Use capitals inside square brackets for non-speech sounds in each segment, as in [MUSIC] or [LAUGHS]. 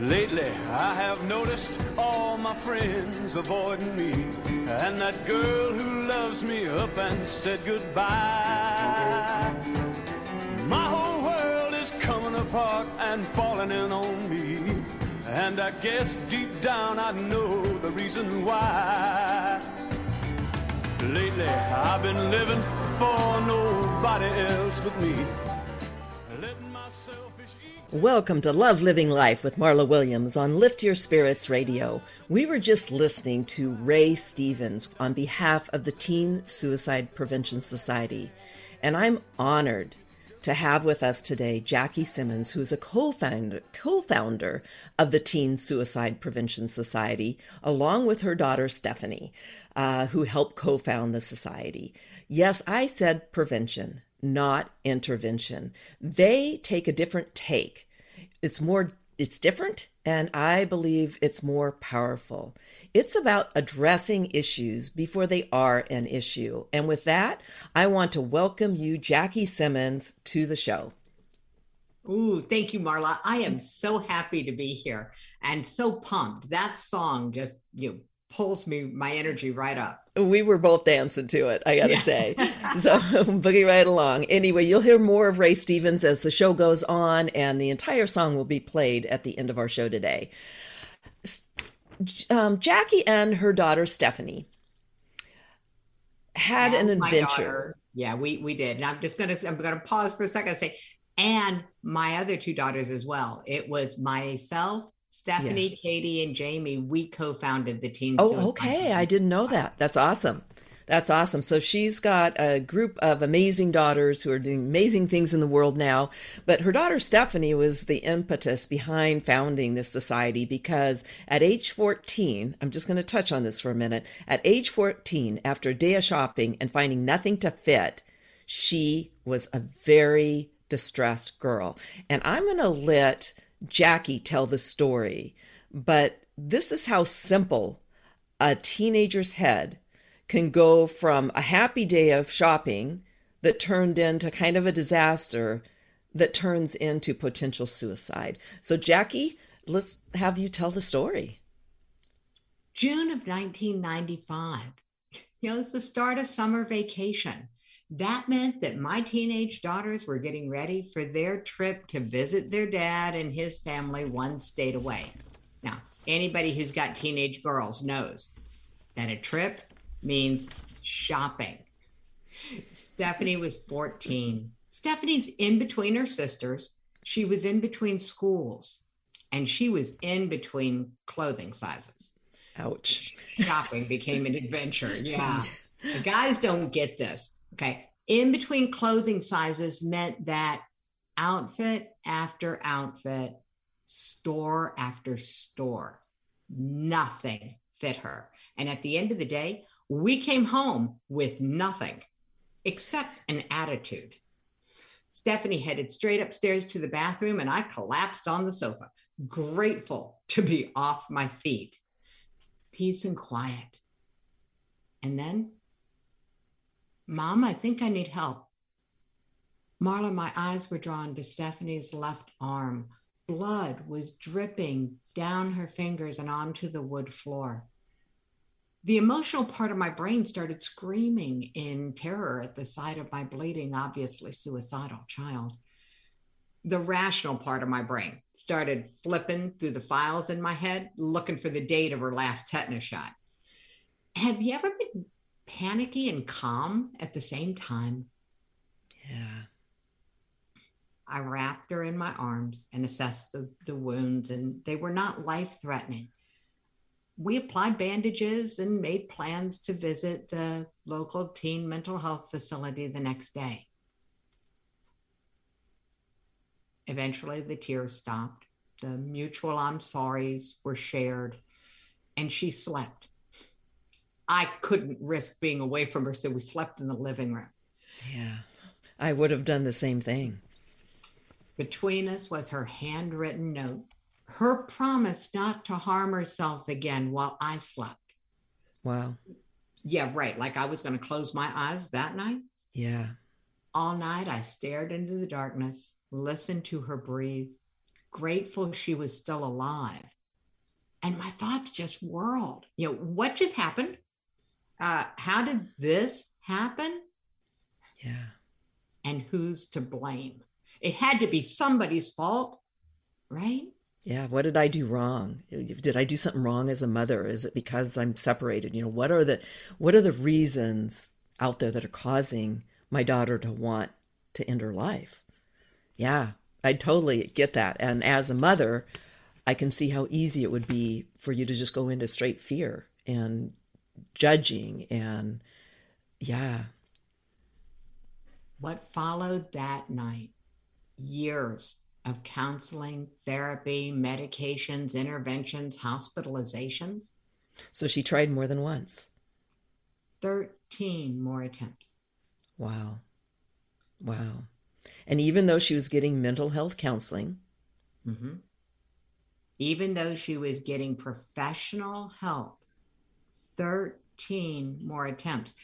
Lately, I have noticed all my friends avoiding me, and that girl who loves me up and said goodbye. My whole world is coming apart and falling in on me, and I guess deep down I know the reason why. Lately, I've been living for nobody else but me. Welcome to Love Living Life with Marla Williams on Lift Your Spirits Radio. We were just listening to Ray Stevens on behalf of the Teen Suicide Prevention Society, and I'm honored to have with us today Jackie Simmons, who's a co-founder, co-founder of the Teen Suicide Prevention Society, along with her daughter Stephanie, uh, who helped co-found the society. Yes, I said prevention, not intervention. They take a different take. It's more it's different and I believe it's more powerful. It's about addressing issues before they are an issue. And with that, I want to welcome you Jackie Simmons to the show. Ooh, thank you, Marla. I am so happy to be here and so pumped. That song just you know, pulls me my energy right up. We were both dancing to it, I gotta Yeah. say. [LAUGHS] So [LAUGHS] boogie right along. Anyway, you'll hear more of Ray Stevens as the show goes on, and the entire song will be played at the end of our show today. Um, Jackie and her daughter Stephanie had an And my adventure. daughter- yeah, we we did. And I'm just gonna I'm gonna pause for a second and say, and my other two daughters as well. It was myself, Stephanie, Katie, and Jamie. We co-founded the team. Oh, Suicide okay. I didn't know that. That's awesome. That's awesome. So she's got a group of amazing daughters who are doing amazing things in the world now. But her daughter Stephanie was the impetus behind founding this society because at age 14, I'm just going to touch on this for a minute. At age 14, after a day of shopping and finding nothing to fit, she was a very distressed girl. And I'm going to let Jackie tell the story. But this is how simple a teenager's head can go from a happy day of shopping that turned into kind of a disaster that turns into potential suicide. So, Jackie, let's have you tell the story. June of 1995. You know, it's the start of summer vacation. That meant that my teenage daughters were getting ready for their trip to visit their dad and his family one state away. Now, anybody who's got teenage girls knows that a trip means shopping. Stephanie was 14. Stephanie's in between her sisters. She was in between schools and she was in between clothing sizes Ouch. shopping became an adventure. [LAUGHS] Yeah. the guys don't get this. Okay. In between clothing sizes meant that outfit after outfit, store after store, nothing fit her. And at the end of the day, we came home with nothing except an attitude. Stephanie headed straight upstairs to the bathroom and I collapsed on the sofa, grateful to be off my feet peace and quiet. And then, Mom, I think I need help. Marla, my eyes were drawn to Stephanie's left arm. Blood was dripping down her fingers and onto the wood floor. The emotional part of my brain started screaming in terror at the sight of my bleeding, obviously suicidal child the rational part of my brain started flipping through the files in my head, looking for the date of her last tetanus shot. Have you ever been panicky and calm at the same time? Yeah. I wrapped her in my arms and assessed the, the wounds, and they were not life threatening. We applied bandages and made plans to visit the local teen mental health facility the next day. Eventually, the tears stopped. The mutual I'm sorries were shared, and she slept. I couldn't risk being away from her, so we slept in the living room. Yeah. I would have done the same thing. Between us was her handwritten note, her promise not to harm herself again while I slept. Wow. Yeah, right. Like I was going to close my eyes that night. Yeah. All night, I stared into the darkness, listened to her breathe, grateful she was still alive. And my thoughts just whirled. You know, what just happened? Uh, how did this happen? Yeah. And who's to blame? It had to be somebody's fault, right? Yeah. What did I do wrong? Did I do something wrong as a mother? Is it because I'm separated? You know, what are the what are the reasons out there that are causing my daughter to want to end her life? Yeah, I totally get that. And as a mother, I can see how easy it would be for you to just go into straight fear and judging and yeah. What followed that night? Years of counseling, therapy, medications, interventions, hospitalizations. So she tried more than once. 13 more attempts. Wow. Wow. And even though she was getting mental health counseling, mm-hmm. even though she was getting professional help, 13 more attempts.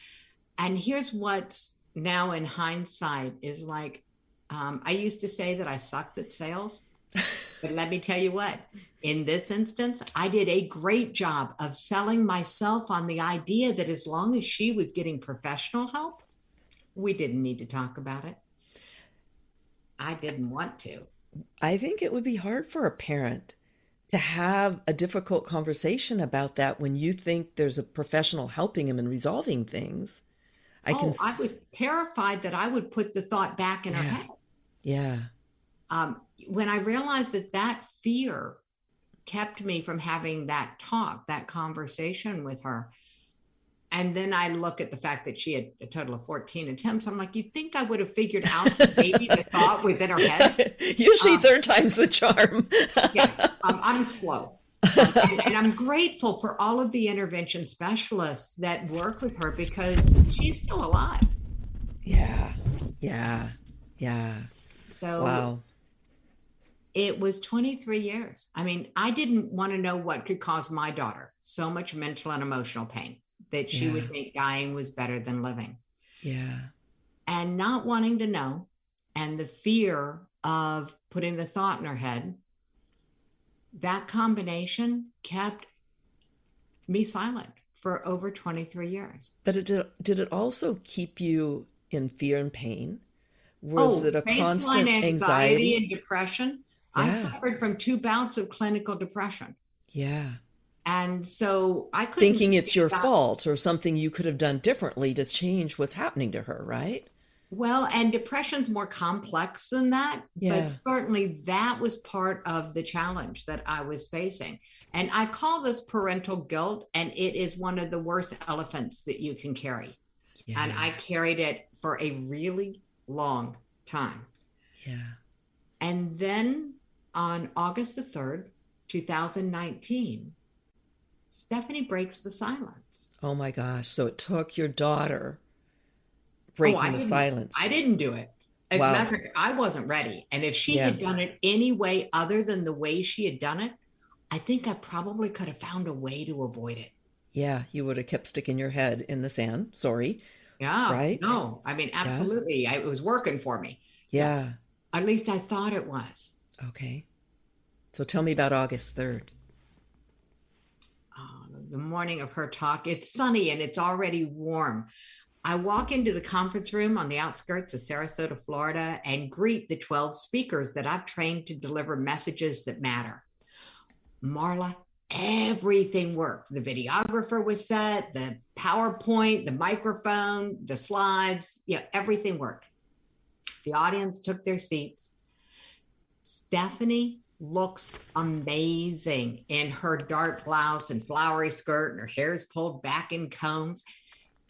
And here's what's now in hindsight is like um, I used to say that I sucked at sales. [LAUGHS] but let me tell you what, in this instance, I did a great job of selling myself on the idea that as long as she was getting professional help, we didn't need to talk about it. I didn't want to. I think it would be hard for a parent to have a difficult conversation about that when you think there's a professional helping him and resolving things. I oh, can. I was terrified that I would put the thought back in yeah. her head. Yeah. Um, when I realized that that fear kept me from having that talk, that conversation with her, and then I look at the fact that she had a total of 14 attempts. I'm like, you'd think I would have figured out maybe the thought within her head. [LAUGHS] Usually, um, third time's the charm. [LAUGHS] yeah, um, I'm slow. Um, and, and, I'm grateful for all of the intervention specialists that work with her because she's still alive. Yeah, yeah, yeah. So, wow. It was 23 years. I mean, I didn't want to know what could cause my daughter so much mental and emotional pain that she yeah. would think dying was better than living. Yeah. And not wanting to know, and the fear of putting the thought in her head, that combination kept me silent for over 23 years. But it did, did it also keep you in fear and pain? Was oh, it a constant anxiety, anxiety and depression? Yeah. I suffered from two bouts of clinical depression. Yeah. And so I could thinking it's your fault or something you could have done differently to change what's happening to her, right? Well, and depression's more complex than that, yeah. but certainly that was part of the challenge that I was facing. And I call this parental guilt, and it is one of the worst elephants that you can carry. Yeah. And I carried it for a really long time. Yeah. And then on August the 3rd, 2019, Stephanie breaks the silence. Oh my gosh. So it took your daughter oh, breaking oh, the silence. I didn't do it. As wow. a matter of fact, I wasn't ready. And if she yeah. had done it any way other than the way she had done it, I think I probably could have found a way to avoid it. Yeah, you would have kept sticking your head in the sand. Sorry. Yeah. Right? No, I mean, absolutely. Yeah. I, it was working for me. Yeah. At least I thought it was. Okay. So tell me about August 3rd the morning of her talk. It's sunny and it's already warm. I walk into the conference room on the outskirts of Sarasota, Florida, and greet the 12 speakers that I've trained to deliver messages that matter. Marla, everything worked. The videographer was set, the PowerPoint, the microphone, the slides, yeah, everything worked. The audience took their seats. Stephanie looks amazing in her dark blouse and flowery skirt, and her hair is pulled back in combs.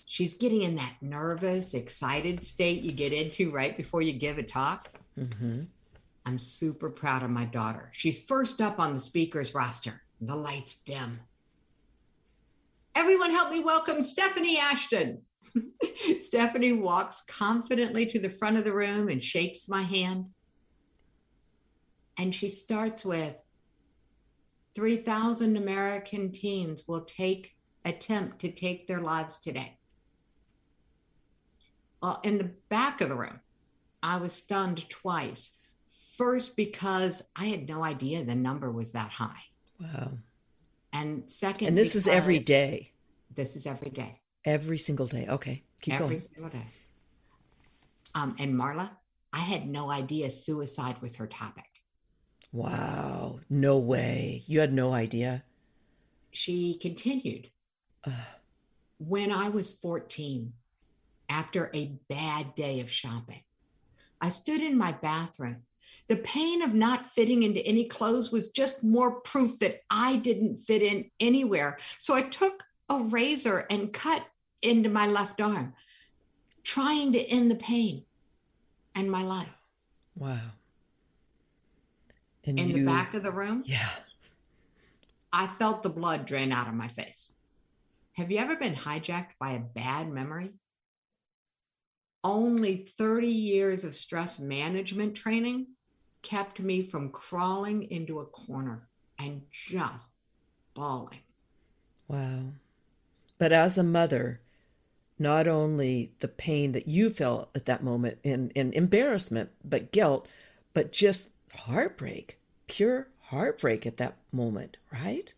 She's getting in that nervous, excited state you get into right before you give a talk. Mm-hmm. I'm super proud of my daughter. She's first up on the speaker's roster. The lights dim. Everyone, help me welcome Stephanie Ashton. [LAUGHS] Stephanie walks confidently to the front of the room and shakes my hand. And she starts with 3,000 American teens will take attempt to take their lives today. Well, in the back of the room, I was stunned twice. First, because I had no idea the number was that high. Wow. And second, And this is every day. This is every day. every single day. Okay, keep going. every going. single day. Um, and Marla, I had no idea suicide was her topic. Wow. No way. You had no idea. She continued. When I was 14, after a bad day of shopping, I stood in my bathroom. The pain of not fitting into any clothes was just more proof that I didn't fit in anywhere. So I took a razor and cut into my left arm, trying to end the pain and my life. Wow. And In you, the back of the room, yeah. I felt the blood drain out of my face. Have you ever been hijacked by a bad memory? Only 30 years of stress management training kept me from crawling into a corner and just bawling. Wow. But as a mother, not only the pain that you felt at that moment in, in embarrassment, but guilt, but just heartbreak, pure heartbreak at that moment, right?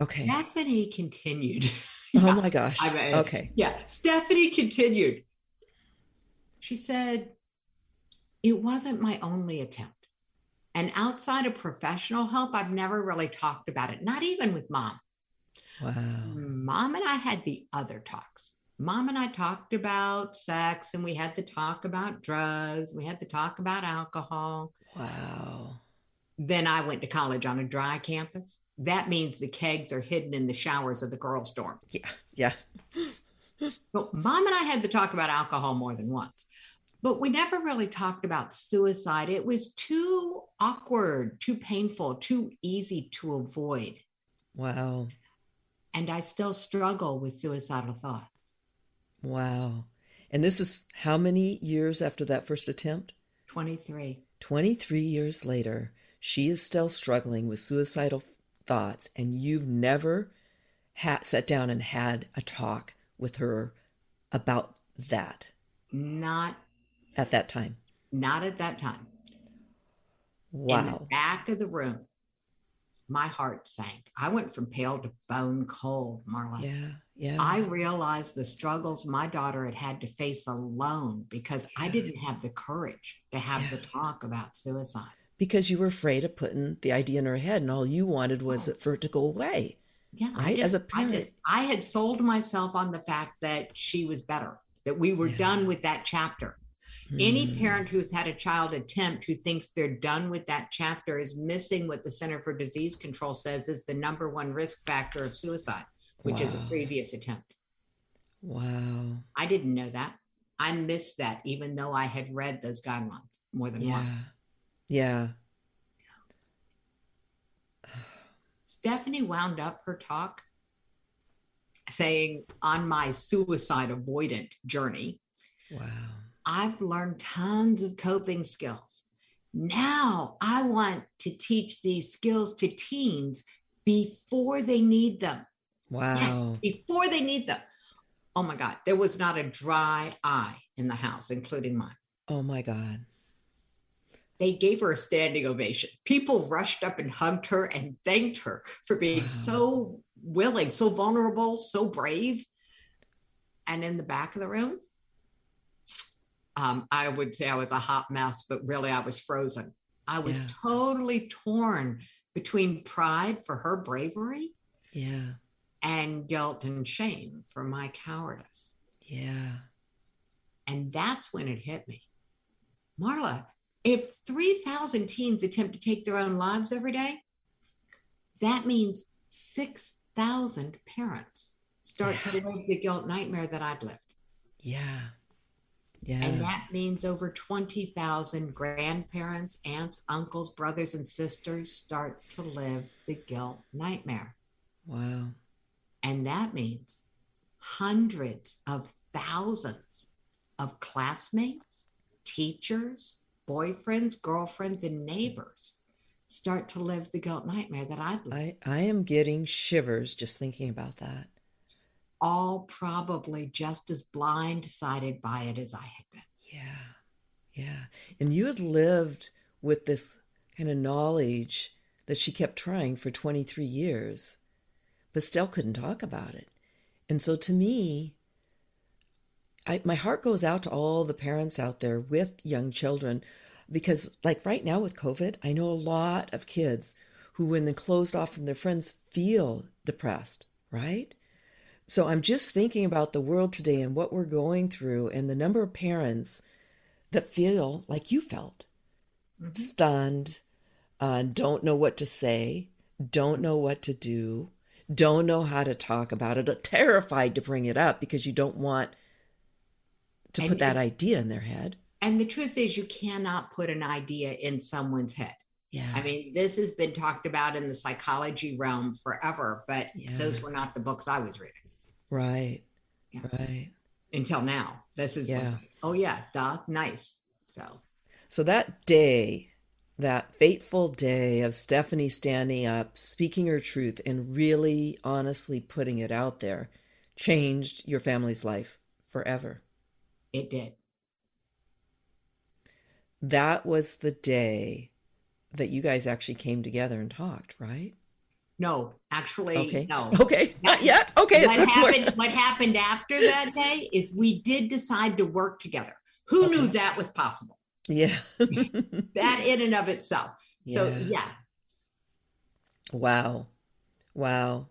Okay. Stephanie continued. Oh my [LAUGHS] gosh. I mean- Okay. Yeah, Stephanie continued. She said, It wasn't my only attempt. And outside of professional help, I've never really talked about it, not even with mom. Wow. Mom and I had the other talks. Mom and I talked about sex and we had to talk about drugs. We had to talk about alcohol. Wow. Then I went to college on a dry campus. That means the kegs are hidden in the showers of the girls' dorm. Yeah. Yeah. But mom and I had to talk about alcohol more than once. But we never really talked about suicide. It was too awkward, too painful, too easy to avoid. Wow. And I still struggle with suicidal thoughts. Wow. And this is how many years after that first attempt? 23. 23 years later, she is still struggling with suicidal thoughts, and you've never had sat down and had a talk with her about that Not at that time. not at that time. In the Wow. back of the room, my heart sank. I went from pale to bone cold, Marla. Yeah. Yeah. I realized the struggles my daughter had had to face alone because I didn't have the courage to have Yeah. the talk about suicide. because you were afraid of putting the idea in her head, and all you wanted was Oh. for it to go away. Yeah, I Right, as a I, parent. I had sold myself on the fact that she was better, that we were Yeah. done with that chapter. Any Hmm. parent who's had a child attempt who thinks they're done with that chapter is missing what the Center for Disease Control says is the number one risk factor of suicide, which is a previous attempt. Wow. I didn't know that. I missed that, even though I had read those guidelines more than once. Yeah. Yeah. [SIGHS] Stephanie wound up her talk saying, On my suicide avoidant journey, Wow. I've learned tons of coping skills. Now I want to teach these skills to teens before they need them. Wow. Yes, before they need them. Oh my God, there was not a dry eye in the house, including mine. Oh my God. They gave her a standing ovation. People rushed up and hugged her and thanked her for being Wow. so willing, so vulnerable, so brave. And in the back of the room, um, I would say I was a hot mess, but really I was frozen. I was Yeah. totally torn between pride for her bravery Yeah. And guilt and shame for my cowardice. Yeah. And that's when it hit me. Marla, if 3,000 teens attempt to take their own lives every day, that means 6,000 parents start to live the guilt nightmare that I'd lived. Yeah. Yeah. And that means over 20,000 grandparents, aunts, uncles, brothers, and sisters start to live the guilt nightmare. wow. And that means hundreds of thousands of classmates, teachers, boyfriends, girlfriends, and neighbors start to live the guilt nightmare that I lived. I, I am getting shivers just thinking about that. all probably just as blindsided by it as I had been. Yeah. Yeah. And you had lived with this kind of knowledge that she kept trying for 23 years, but still couldn't talk about it. And so to me, I, my heart goes out to all the parents out there with young children because, like right now with COVID, I know a lot of kids who, when they're closed off from their friends, feel depressed, right? So I'm just thinking about the world today and what we're going through and the number of parents that feel like you felt mm-hmm. stunned, uh, don't know what to say, don't know what to do, don't know how to talk about it, uh, terrified to bring it up because you don't want to and, put that idea in their head. And the truth is, you cannot put an idea in someone's head. Yeah. I mean, this has been talked about in the psychology realm forever, but yeah. those were not the books I was reading. Right. Yeah. Right. Until now. This is yeah. Like, oh yeah, duh, nice. So So that day, that fateful day of Stephanie standing up, speaking her truth, and really honestly putting it out there changed your family's life forever. It did. That was the day that you guys actually came together and talked, right? No, actually, okay. no. Okay, not yet. Okay. What happened, what happened after that day is we did decide to work together. Who okay. knew that was possible? Yeah. [LAUGHS] that in and of itself. So, yeah. Wow. Wow.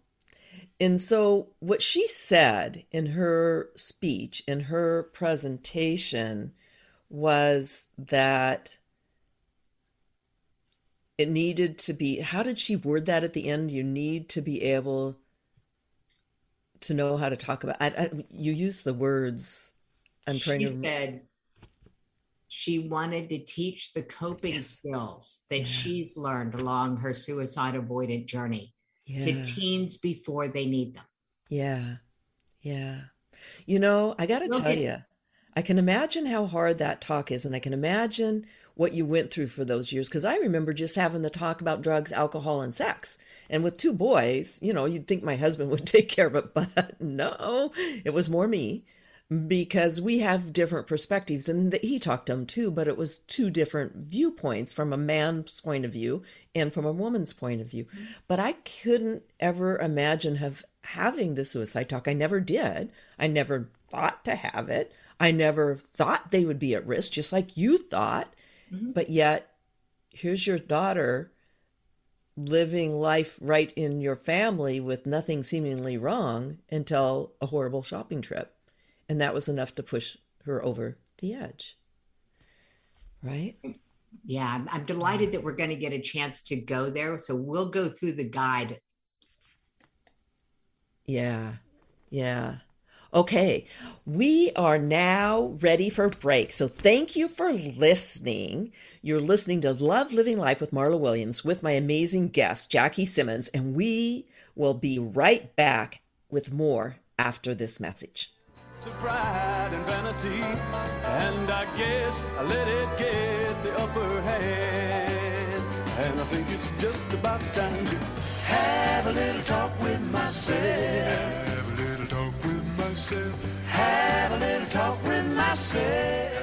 And so, what she said in her speech, in her presentation, was that it needed to be how did she word that at the end? You need to be able to know how to talk about I, I, you use the words i'm trying she to said she wanted to teach the coping yes. skills that yeah. she's learned along her suicide avoidant journey yeah. to teens before they need them. Yeah. Yeah. You know, I got to tell you, I can imagine how hard that talk is. And I can imagine what you went through for those years. Cause I remember just having the talk about drugs, alcohol, and sex. And with two boys, you know, you'd think my husband [LAUGHS] would take care of it, but no, it was more me because we have different perspectives and he talked to them too but it was two different viewpoints from a man's point of view and from a woman's point of view. But i couldn't ever imagine have having the suicide talk. I never did. I never thought to have it. I never thought they would be at risk just like you thought. Mm-hmm. but yet here's your daughter living life right in your family with nothing seemingly wrong until a horrible shopping trip and that was enough to push her over the edge. Right? Yeah, I'm, I'm delighted that we're going to get a chance to go there. So we'll go through the guide. Yeah. Yeah. Okay, we are now ready for break. So thank you for listening. You're listening to Love Living Life with Marla Williams with my amazing guest, Jackie Simmons, and we will be right back with more after this message to pride and vanity, and I guess I let it get the upper hand. And I think it's just about time to have a little talk with myself. Have a little talk with myself. Have a little talk with myself.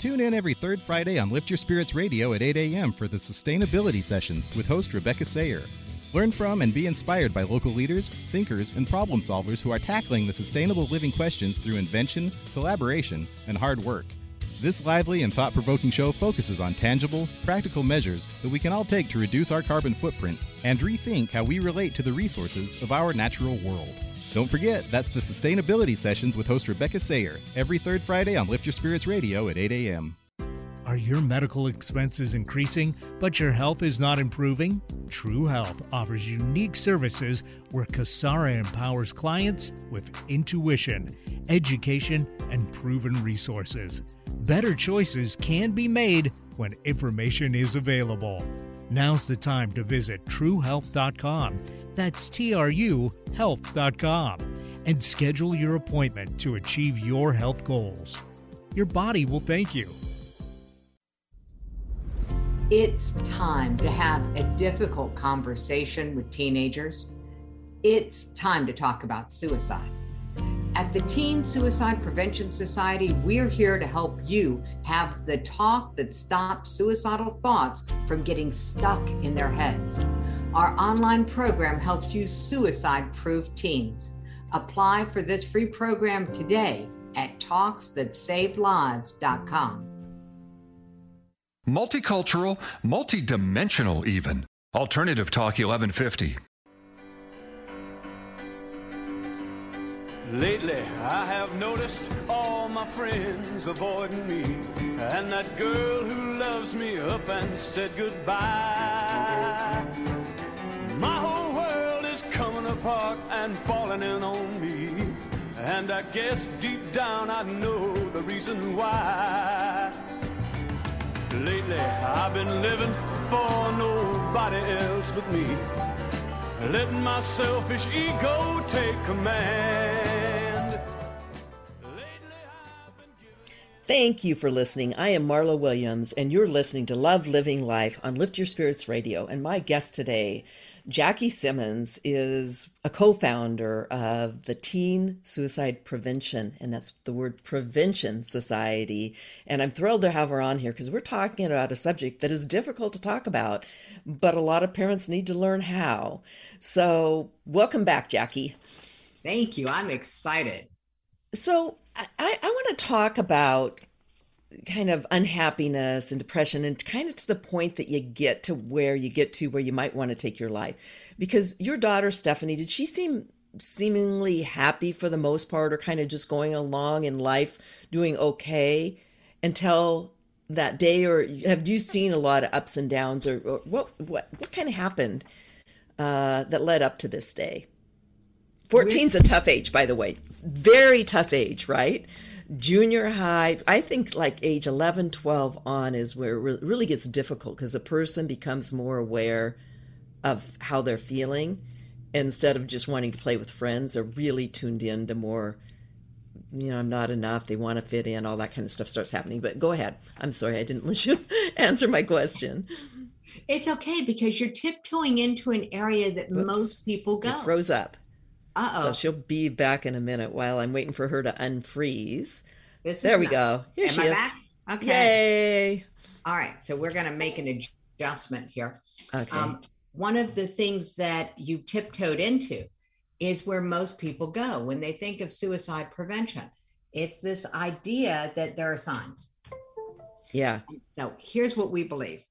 Tune in every third Friday on Lift Your Spirits Radio at 8 a.m. for the Sustainability Sessions with host Rebecca Sayer. Learn from and be inspired by local leaders, thinkers, and problem solvers who are tackling the sustainable living questions through invention, collaboration, and hard work. This lively and thought provoking show focuses on tangible, practical measures that we can all take to reduce our carbon footprint and rethink how we relate to the resources of our natural world. Don't forget, that's the Sustainability Sessions with host Rebecca Sayer, every third Friday on Lift Your Spirits Radio at 8 a.m. Are your medical expenses increasing, but your health is not improving? True Health offers unique services where Kasara empowers clients with intuition, education, and proven resources. Better choices can be made when information is available. Now's the time to visit truhealth.com. That's T R U health.com and schedule your appointment to achieve your health goals. Your body will thank you. It's time to have a difficult conversation with teenagers. It's time to talk about suicide. At the Teen Suicide Prevention Society, we're here to help you have the talk that stops suicidal thoughts from getting stuck in their heads. Our online program helps you suicide proof teens. Apply for this free program today at talksthatsavelives.com. Multicultural, multidimensional, even. Alternative Talk 1150. Lately, I have noticed all my friends avoiding me, and that girl who loves me up and said goodbye. My whole world is coming apart and falling in on me, and I guess deep down I know the reason why. Lately, I've been living for nobody else but me letting my selfish ego take command. Thank you for listening. I am Marla Williams, and you're listening to Love Living Life on Lift Your Spirits Radio. And my guest today, Jackie Simmons, is a co founder of the Teen Suicide Prevention, and that's the word Prevention Society. And I'm thrilled to have her on here because we're talking about a subject that is difficult to talk about, but a lot of parents need to learn how. So, welcome back, Jackie. Thank you. I'm excited. So, I, I want to talk about kind of unhappiness and depression and kind of to the point that you get to where you get to where you might want to take your life. Because your daughter stephanie did she seem seemingly happy for the most part or kind of just going along in life doing okay until that day? Or have you seen a lot of ups and downs or, or what what what kind of happened uh, that led up to this day? 14's a tough age by the way. Very tough age right junior high i think like age 11 12 on is where it really gets difficult because a person becomes more aware of how they're feeling instead of just wanting to play with friends. They're really tuned in to more you know i'm not enough they want to fit in all that kind of stuff starts happening. But go ahead. I'm sorry i didn't [LAUGHS] let you answer my question. It's okay because you're tiptoeing into an area that Oops. most people go. it froze up uh-oh. So she'll be back in a minute while I'm waiting for her to unfreeze. there we not, go. Here she is. Back? Okay. Yay. All right. So we're going to make an adjustment here. Okay. Um, one of the things that you tiptoed into is where most people go when they think of suicide prevention. It's this idea that there are signs. Yeah. So here's what we believe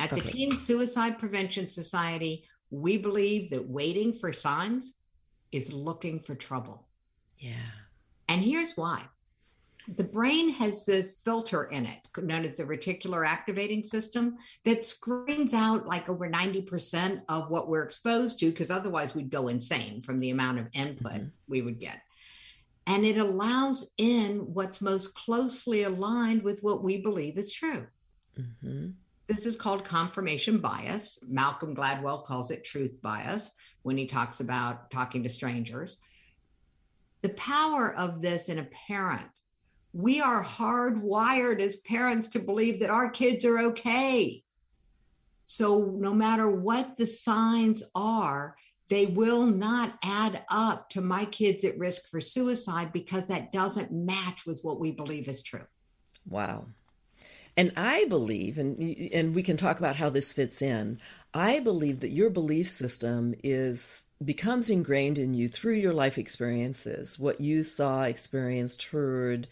at the. Teen Suicide Prevention Society, we believe that waiting for signs is looking for trouble. Yeah. And here's why the brain has this filter in it known as the reticular activating system that screens out like over 90% of what we're exposed to because otherwise we'd go insane from the amount of input mm-hmm. we would get and it allows in what's most closely aligned with what we believe is true mm-hmm. This is called confirmation bias malcolm gladwell calls it truth bias when he talks about talking to strangers. The power of this in a parent. We are hardwired as parents to believe that our kids are okay. So, no matter what the signs are, they will not add up to my kids at risk for suicide because that doesn't match with what we believe is true. Wow. And I believe, and and we can talk about how this fits in. I believe that your belief system is becomes ingrained in you through your life experiences, what you saw, experienced, heard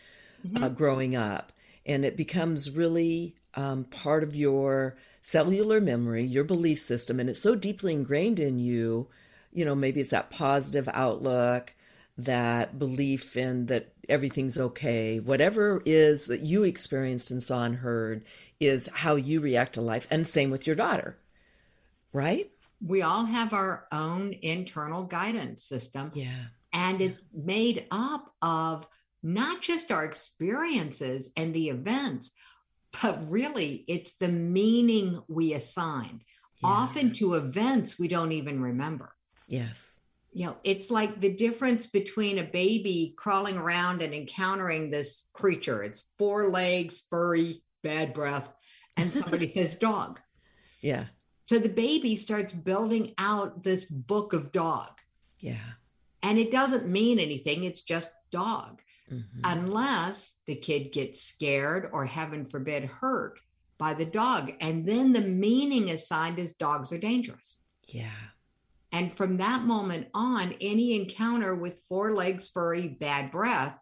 mm-hmm. uh, growing up, and it becomes really um, part of your cellular memory, your belief system, and it's so deeply ingrained in you. You know, maybe it's that positive outlook, that belief in that everything's okay, whatever is that you experienced and saw and heard is how you react to life. And same with your daughter, right? We all have our own internal guidance system. Yeah. And it's made up of not just our experiences and the events, but really it's the meaning we assigned. Yeah. Often to events we don't even remember. Yes. You know, it's like the difference between a baby crawling around and encountering this creature. It's four legs, furry, bad breath, and somebody [LAUGHS] says dog. Yeah. So the baby starts building out this book of dog. Yeah. And it doesn't mean anything, it's just dog. Mm-hmm. Unless the kid gets scared or, heaven forbid, hurt by the dog. And then the meaning assigned is dogs are dangerous. Yeah. And from that moment on, any encounter with four legs, furry, bad breath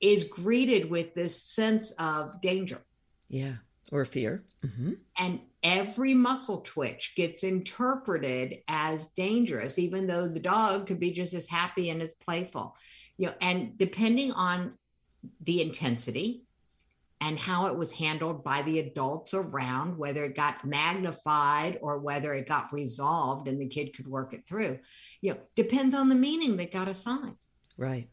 is greeted with this sense of danger. Yeah. Or fear. Mm-hmm. And every muscle twitch gets interpreted as dangerous, even though the dog could be just as happy and as playful. You know, and depending on the intensity and how it was handled by the adults around, whether it got magnified or whether it got resolved and the kid could work it through, you know, depends on the meaning that got assigned. Right.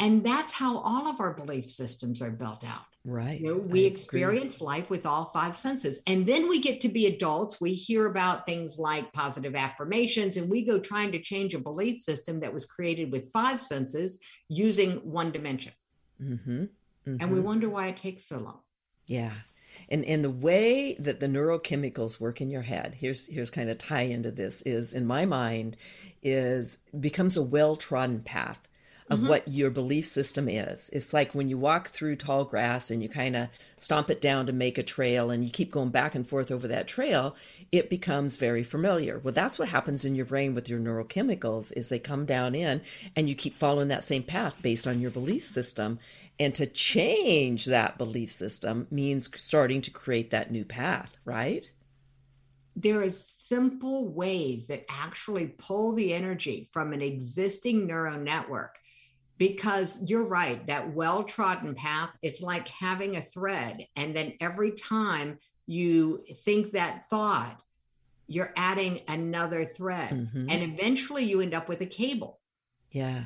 And that's how all of our belief systems are built out. Right. You know, we I experience agree. life with all five senses. And then we get to be adults. We hear about things like positive affirmations, and we go trying to change a belief system that was created with five senses using one dimension. Mm-hmm. Mm-hmm. And we wonder why it takes so long. Yeah. And and the way that the neurochemicals work in your head, here's here's kind of tie into this, is in my mind, is becomes a well-trodden path of mm-hmm. what your belief system is. It's like when you walk through tall grass and you kind of stomp it down to make a trail and you keep going back and forth over that trail, it becomes very familiar. Well, that's what happens in your brain with your neurochemicals is they come down in and you keep following that same path based on your belief system. And to change that belief system means starting to create that new path, right? there is simple ways that actually pull the energy from an existing neural network. Because you're right that well-trodden path it's like having a thread. And then every time you think that thought you're adding another thread. Mm-hmm. and eventually you end up with a cable. Yeah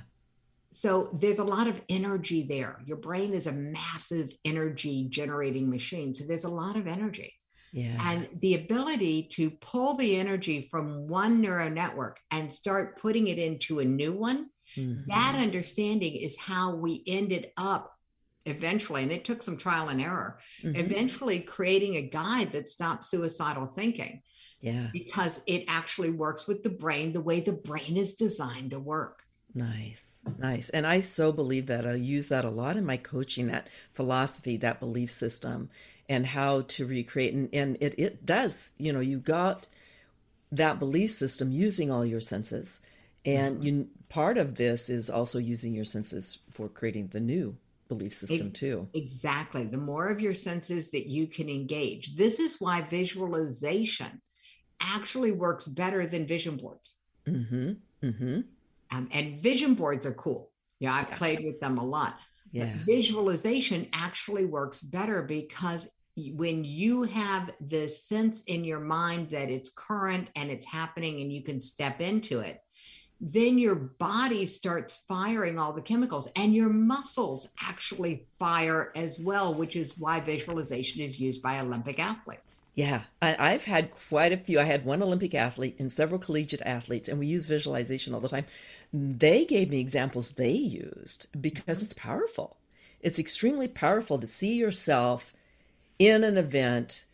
so there's a lot of energy there your brain is a massive energy generating machine so there's a lot of energy yeah. And the ability to pull the energy from one neural network and start putting it into a new one Mm-hmm. That understanding is how we ended up eventually, and it took some trial and error, mm-hmm. eventually creating a guide that stops suicidal thinking. Yeah. Because it actually works with the brain the way the brain is designed to work. Nice, nice. And I so believe that. I use that a lot in my coaching, that philosophy, that belief system, and how to recreate. And, and it, it does, you know, you got that belief system using all your senses. And mm-hmm. you part of this is also using your senses for creating the new belief system it, too. Exactly. The more of your senses that you can engage. This is why visualization actually works better than vision boards. Mm-hmm. Mm-hmm. Um, and vision boards are cool. Yeah, I've yeah. played with them a lot. Yeah. But visualization actually works better because when you have the sense in your mind that it's current and it's happening and you can step into it, then your body starts firing all the chemicals and your muscles actually fire as well, which is why visualization is used by Olympic athletes. Yeah, I, have had quite a few. I had one Olympic athlete and several collegiate athletes, and we use visualization all the time. They gave me examples they used because mm-hmm. it's powerful. It's extremely powerful to see yourself in an event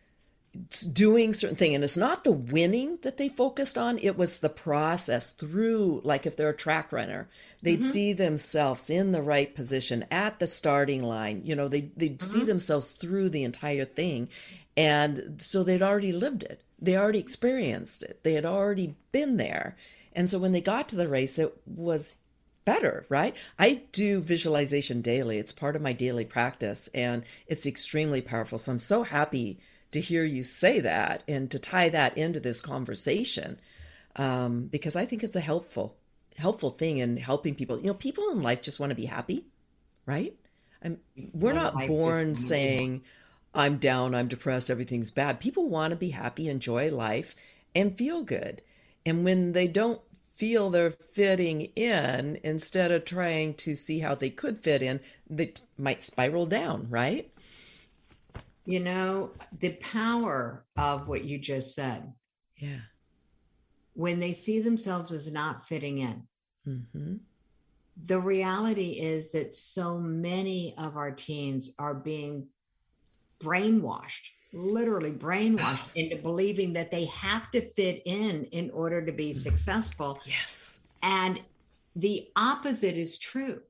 doing certain thing and it's not the winning that they focused on it was the process through like if they're a track runner they'd mm-hmm. see themselves in the right position at the starting line you know they, they'd mm-hmm. see themselves through the entire thing and so they'd already lived it they already experienced it they had already been there and so when they got to the race it was better, right? I do visualization daily. It's part of my daily practice and it's extremely powerful. So I'm so happy to hear you say that and to tie that into this conversation um, because I think it's a helpful helpful thing in helping people. You know, people in life just want to be happy, right? I'm, we're not born saying I'm down, I'm depressed, everything's bad. People want to be happy, enjoy life, and feel good. And when they don't feel they're fitting in instead of trying to see how they could fit in, they might spiral down, right? You know, the power of what you just said. Yeah. When they see themselves as not fitting in, Mm-hmm. the reality is that so many of our teens are being brainwashed literally [SIGHS] brainwashed into believing that they have to fit in in order to be successful Yes. and the opposite is true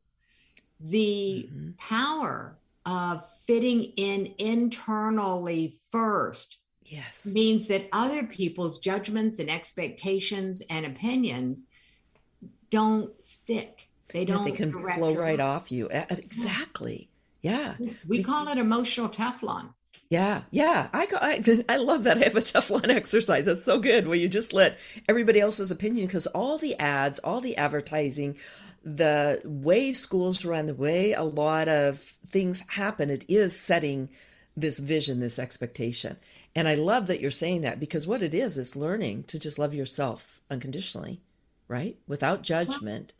the Mhm. power of fitting in internally first Yes. means that other people's judgments and expectations and opinions don't stick they don't they can flow right off you. Exactly. Yeah. we call it emotional teflon Yeah, yeah. I, go, I [LAUGHS] I love that. I have a Teflon [LAUGHS] exercise. That's so good. Where you just let everybody else's opinion, because all the ads, all the advertising, the way schools run, the way a lot of things happen, it is setting this vision, this expectation. And I love that you're saying that because what it is is learning to just love yourself unconditionally, right? Without judgment,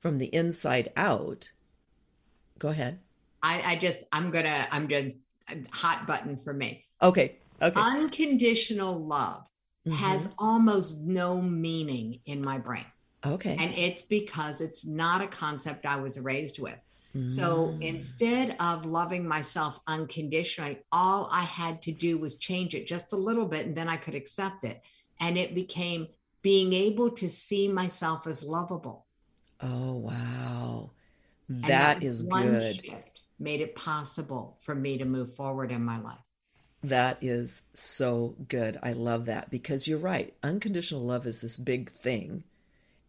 from the inside out. Go ahead. I, I just i'm gonna i'm just hot button for me Okay. Okay. unconditional love has Mhm. almost no meaning in my brain okay. and it's because it's not a concept i was raised with so Mm. instead of loving myself unconditionally all i had to do was change it just a little bit and then i could accept it and it became being able to see myself as lovable Oh wow. And that is good. shift made it possible for me to move forward in my life That is so good. I love that because you're right. Unconditional love is this big thing.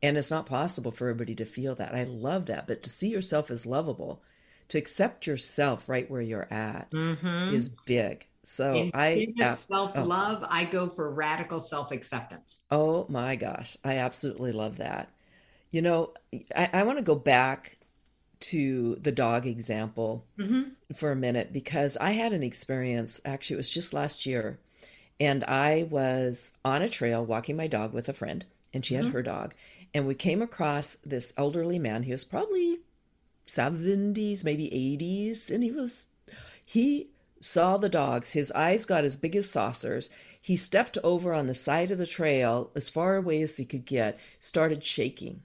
And it's not possible for everybody to feel that. I love that. But to see yourself as lovable, to accept yourself right where you're at mm-hmm. is big. So I Instead of ab- self-love i go for radical self-acceptance Oh my gosh. I absolutely love that. You know, I, I want to go back to the dog example Mhm. for a minute because I had an experience, actually, it was just last year. And I was on a trail walking my dog with a friend, and she had her dog. And we came across this elderly man. He was probably 70s, maybe 80s. And he was, he saw the dogs. His eyes got as big as saucers. He stepped over on the side of the trail as far away as he could get, started shaking.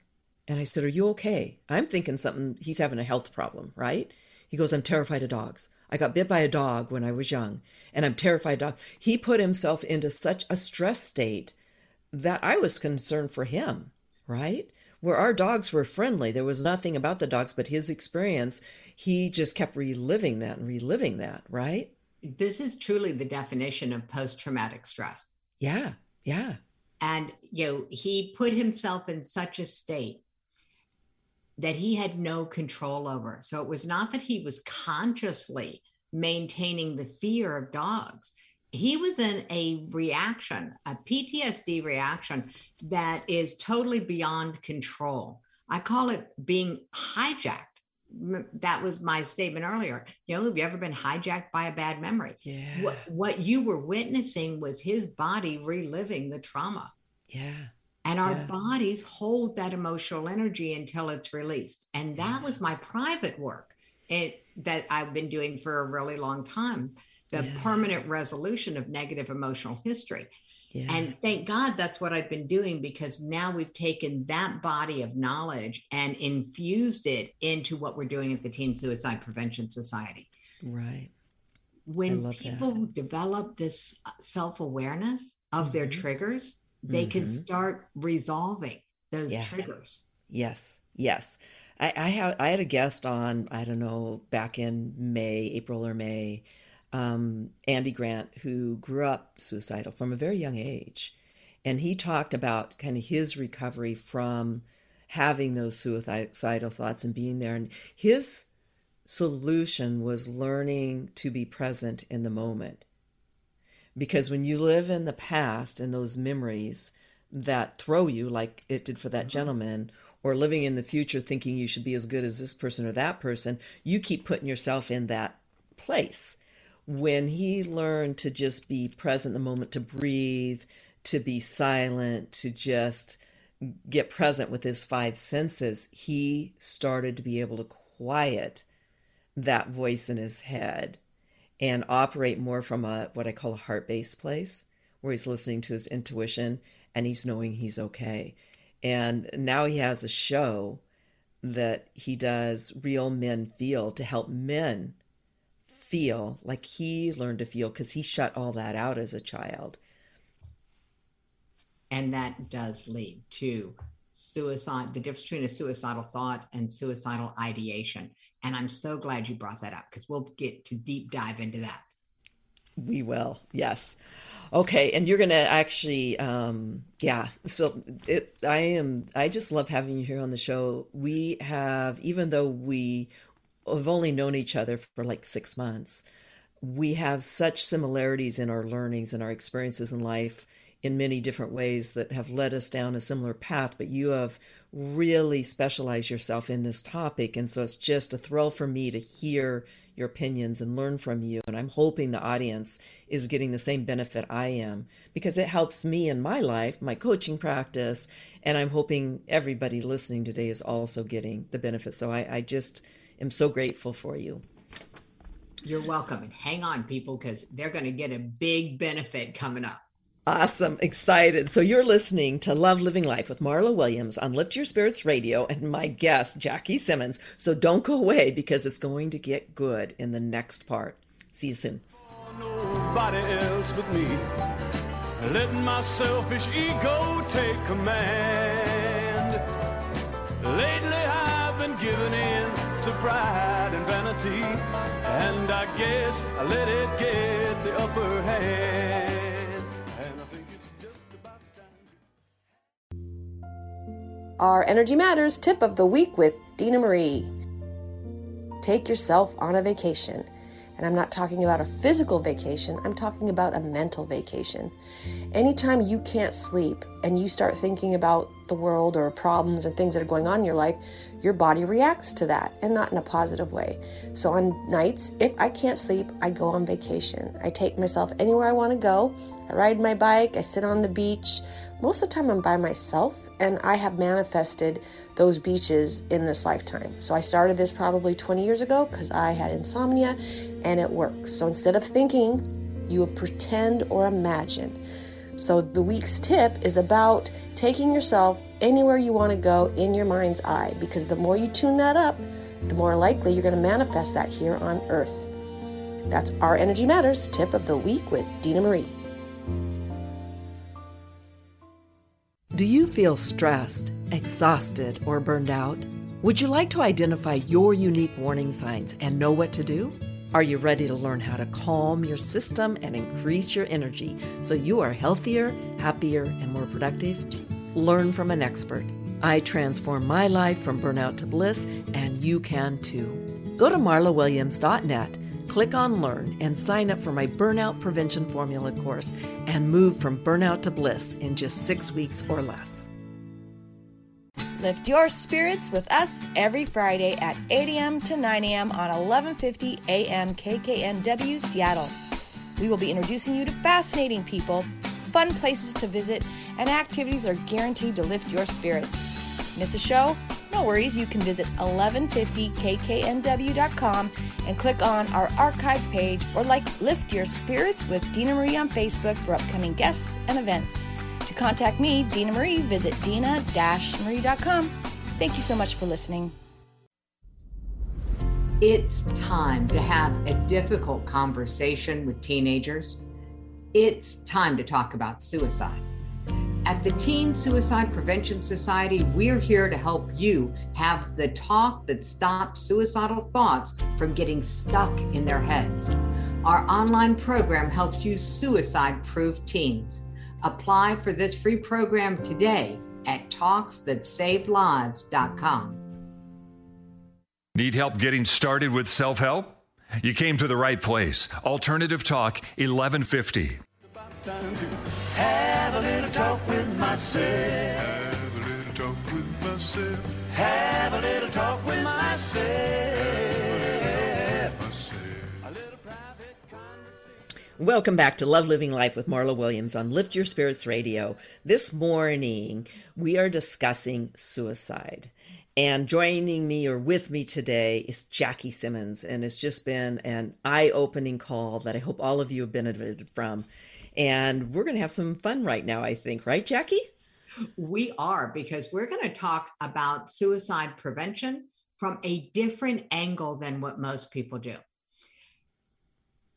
And I said, Are you okay? I'm thinking something, he's having a health problem, right? He goes, I'm terrified of dogs. I got bit by a dog when I was young, and I'm terrified of dogs. He put himself into such a stress state that I was concerned for him, right? Where our dogs were friendly, there was nothing about the dogs but his experience. He just kept reliving that and reliving that, right? this is truly the definition of post-traumatic stress Yeah, yeah, and you know he put himself in such a state that he had no control over. So it was not that he was consciously maintaining the fear of dogs. He was in a reaction a ptsd reaction that is totally beyond control. I call it being hijacked. That was my statement earlier. You know have you ever been hijacked by a bad memory? Yeah, what, what you were witnessing was his body reliving the trauma. Yeah. And our Yeah. bodies hold that emotional energy until it's released and that was my private work it, that i've been doing for a really long time the Yeah. permanent resolution of negative emotional history Yeah. and thank god that's what i've been doing because now we've taken that body of knowledge and infused it into what we're doing at the teen suicide prevention society right. when love that. people develop this uh, self-awareness of their Mhm. triggers they can Mhm. start resolving those Yeah. triggers Yes, yes. I, I had I had a guest on I don't know back in May, April or May, um, Andy Grant, who grew up suicidal from a very young age, and he talked about kind of his recovery from having those suicidal thoughts and being there, and his solution was learning to be present in the moment. Because when you live in the past and those memories that throw you, like it did for that mm-hmm. gentleman, or living in the future thinking you should be as good as this person or that person, you keep putting yourself in that place. When he learned to just be present the moment, to breathe, to be silent, to just get present with his five senses, he started to be able to quiet that voice in his head and operate more from a what I call a heart-based place where he's listening to his intuition and he's knowing he's okay. And now he has a show that he does Real Men Feel to help men feel like he learned to feel because he shut all that out as a child. And that does lead to suicide, the difference between a suicidal thought and suicidal ideation. And I'm so glad you brought that up because we'll get to deep dive into that. We will, yes. Okay, and you're gonna actually, um, yeah. So it, I am. I just love having you here on the show. We have, even though we have only known each other for like six months, we have such similarities in our learnings and our experiences in life in many different ways that have led us down a similar path, but you have really specialize yourself in this topic. And so it's just a thrill for me to hear your opinions and learn from you. And I'm hoping the audience is getting the same benefit I am because it helps me in my life, my coaching practice. And I'm hoping everybody listening today is also getting the benefit. So I, I just am so grateful for you. You're welcome. And hang on, people, because they're going to get a big benefit coming up. Awesome. Excited. So you're listening to Love Living Life with Marla Williams on Lift Your Spirits Radio and my guest, Jackie Simmons. So don't go away because it's going to get good in the next part. See you soon. Nobody else but me. Letting my selfish ego take command. Lately I've been giving in to pride and vanity. And I guess I let it get the upper hand. Our Energy Matters tip of the week with Dina Marie. Take yourself on a vacation. And I'm not talking about a physical vacation, I'm talking about a mental vacation. Anytime you can't sleep and you start thinking about the world or problems and things that are going on in your life, your body reacts to that and not in a positive way. So, on nights, if I can't sleep, I go on vacation. I take myself anywhere I want to go. I ride my bike, I sit on the beach. Most of the time, I'm by myself and I have manifested those beaches in this lifetime. So I started this probably 20 years ago because I had insomnia and it works. So instead of thinking, you pretend or imagine. So the week's tip is about taking yourself anywhere you want to go in your mind's eye because the more you tune that up, the more likely you're going to manifest that here on earth. That's our Energy Matters tip of the week with Dina Marie. Do you feel stressed, exhausted, or burned out? Would you like to identify your unique warning signs and know what to do? Are you ready to learn how to calm your system and increase your energy so you are healthier, happier, and more productive? Learn from an expert. I transform my life from burnout to bliss, and you can too. Go to marlawilliams.net Click on Learn and sign up for my Burnout Prevention Formula course and move from burnout to bliss in just six weeks or less. Lift your spirits with us every Friday at 8 a.m. to 9 a.m. on 1150 a.m. KKNW Seattle. We will be introducing you to fascinating people, fun places to visit, and activities are guaranteed to lift your spirits. Miss a show? No worries, you can visit 1150kknw.com and click on our archive page or like Lift Your Spirits with Dina Marie on Facebook for upcoming guests and events. To contact me, Dina Marie, visit dina-marie.com. Thank you so much for listening. It's time to have a difficult conversation with teenagers. It's time to talk about suicide. At the Teen Suicide Prevention Society, we're here to help you have the talk that stops suicidal thoughts from getting stuck in their heads. Our online program helps you suicide proof teens. Apply for this free program today at talksthatsavelives.com. Need help getting started with self help? You came to the right place. Alternative Talk 1150 time to have a little talk with myself. Have a little talk with myself. Have a little talk with myself. Welcome back to Love Living Life with Marla Williams on Lift Your Spirits Radio. This morning, we are discussing suicide. And joining me or with me today is Jackie Simmons. And it's just been an eye opening call that I hope all of you have benefited from. And we're going to have some fun right now, I think, right, Jackie? We are, because we're going to talk about suicide prevention from a different angle than what most people do.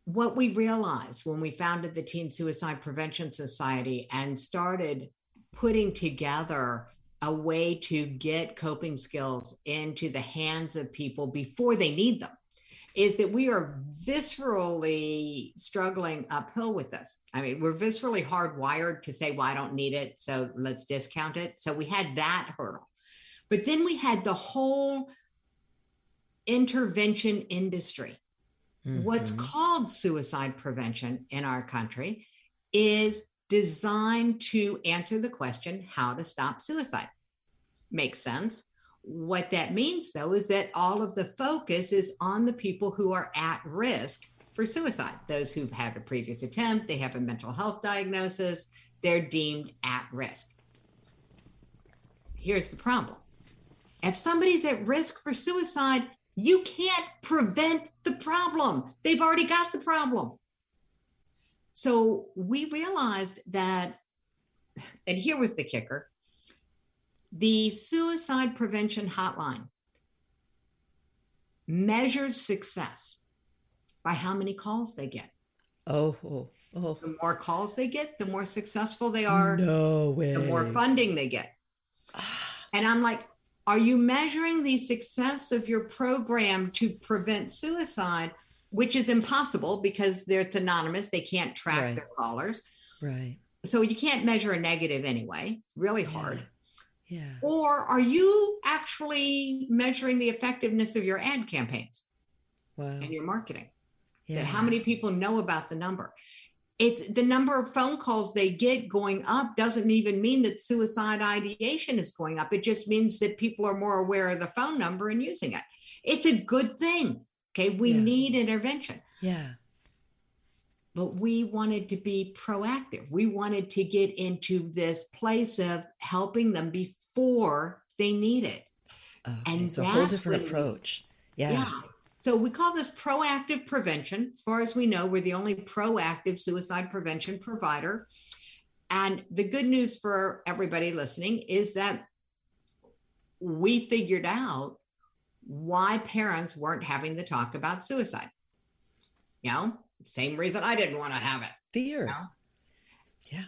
What we realized when we founded the Teen Suicide Prevention Society and started putting together a way to get coping skills into the hands of people before they need them is that we are viscerally struggling uphill with this. I mean, we're viscerally hardwired to say, well, I don't need it, so let's discount it. So we had that hurdle. But then we had the whole intervention industry Mm-hmm. What's called suicide prevention in our country is designed to answer the question how to stop suicide. Makes sense. What that means, though, is that all of the focus is on the people who are at risk for suicide. Those who've had a previous attempt, they have a mental health diagnosis, they're deemed at risk. Here's the problem if somebody's at risk for suicide, you can't prevent the problem. They've already got the problem. So we realized that, and here was the kicker the suicide prevention hotline measures success by how many calls they get. Oh, oh, oh. The more calls they get, the more successful they are. No way. The more funding they get. [SIGHS] and I'm like, are you measuring the success of your program to prevent suicide, which is impossible because they're anonymous, they can't track right. their callers. Right. So you can't measure a negative anyway. It's really hard. Yeah. Or are you actually measuring the effectiveness of your ad campaigns wow. and your marketing? Yeah. How many people know about the number? it's the number of phone calls they get going up doesn't even mean that suicide ideation is going up. It just means that people are more aware of the phone number and using it. It's a good thing. Okay. We yeah. need intervention. Yeah. But we wanted to be proactive. We wanted to get into this place of helping them before they need it. Okay, and so a whole different approach. Yeah. yeah. So we call this proactive prevention. As far as we know, we're the only proactive suicide prevention provider. And the good news for everybody listening is that we figured out why parents weren't having the talk about suicide. You know, same reason I didn't want to have it. Fear. You know? Yeah.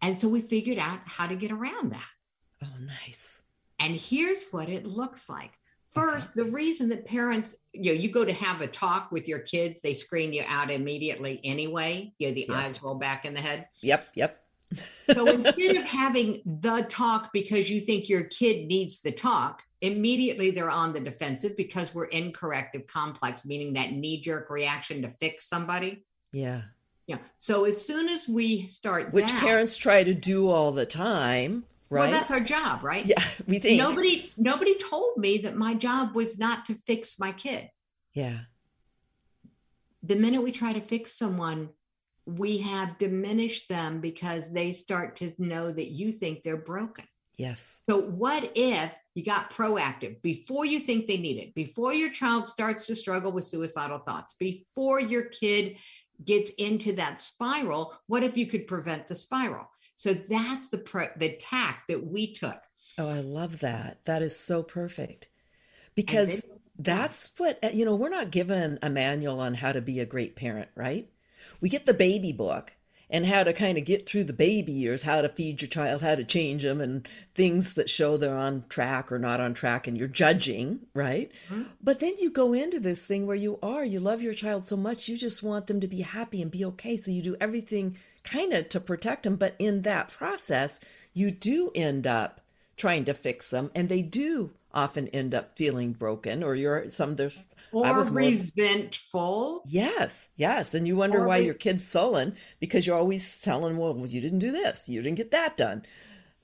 And so we figured out how to get around that. Oh, nice. And here's what it looks like. First, okay. the reason that parents, you know, you go to have a talk with your kids, they screen you out immediately anyway. You know, the yes. eyes roll back in the head. Yep, yep. so [LAUGHS] instead of having the talk because you think your kid needs the talk, immediately they're on the defensive because we're in corrective complex, meaning that knee jerk reaction to fix somebody. Yeah. Yeah. So as soon as we start, which that, parents try to do all the time, Right? Well, that's our job, right? Yeah, [LAUGHS] we think nobody nobody told me that my job was not to fix my kid. Yeah. The minute we try to fix someone, we have diminished them because they start to know that you think they're broken. Yes. So what if you got proactive before you think they need it, before your child starts to struggle with suicidal thoughts, before your kid gets into that spiral, what if you could prevent the spiral? So that's the pro- the tack that we took. Oh, I love that. That is so perfect. Because then, that's what uh, you know, we're not given a manual on how to be a great parent, right? We get the baby book and how to kind of get through the baby years, how to feed your child, how to change them, and things that show they're on track or not on track, and you're judging, right? Mm-hmm. But then you go into this thing where you are, you love your child so much, you just want them to be happy and be okay. So you do everything kind of to protect them. But in that process, you do end up trying to fix them, and they do often end up feeling broken, or you're some there's or I was resentful. yes, yes, and you wonder or why re- your kid's sullen because you're always telling, "Well, you didn't do this, you didn't get that done."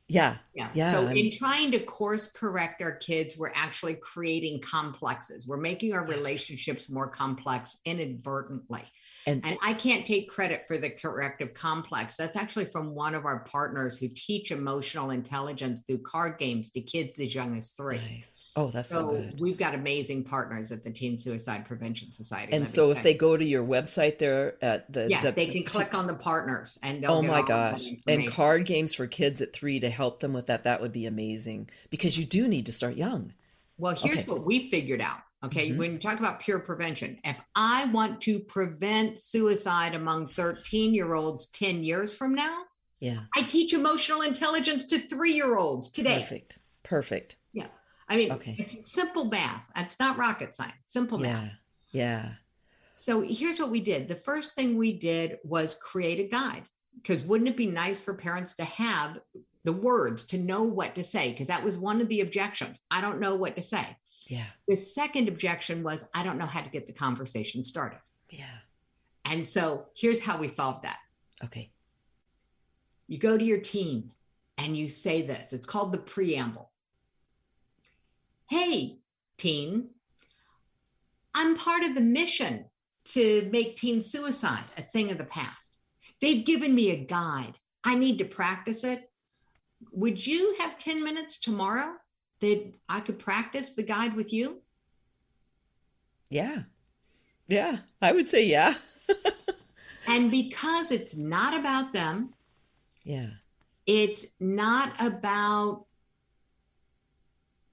Yeah, yeah. yeah so I'm, in trying to course correct our kids, we're actually creating complexes. We're making our yes. relationships more complex inadvertently. And, and I can't take credit for the corrective complex. That's actually from one of our partners who teach emotional intelligence through card games to kids as young as three. Nice. Oh, that's so, so, good. We've got amazing partners at the Teen Suicide Prevention Society. And so, if they go to your website there at the yeah, the, they can click on the partners and oh my gosh, and card games for kids at three to help them with that. That would be amazing because you do need to start young. Well, here's okay. what we figured out. Okay. Mm-hmm. When you talk about pure prevention, if I want to prevent suicide among 13 year olds 10 years from now, yeah, I teach emotional intelligence to three year olds today. Perfect. Perfect. Yeah. I mean, okay. it's simple math. It's not rocket science, simple math. Yeah. Yeah. So here's what we did. The first thing we did was create a guide because wouldn't it be nice for parents to have the words to know what to say? Because that was one of the objections. I don't know what to say. Yeah. The second objection was, I don't know how to get the conversation started. Yeah. And so here's how we solved that. Okay. You go to your team and you say this it's called the preamble. Hey, teen, I'm part of the mission to make teen suicide a thing of the past. They've given me a guide. I need to practice it. Would you have 10 minutes tomorrow that I could practice the guide with you? Yeah. Yeah, I would say yeah. [LAUGHS] and because it's not about them, yeah. It's not about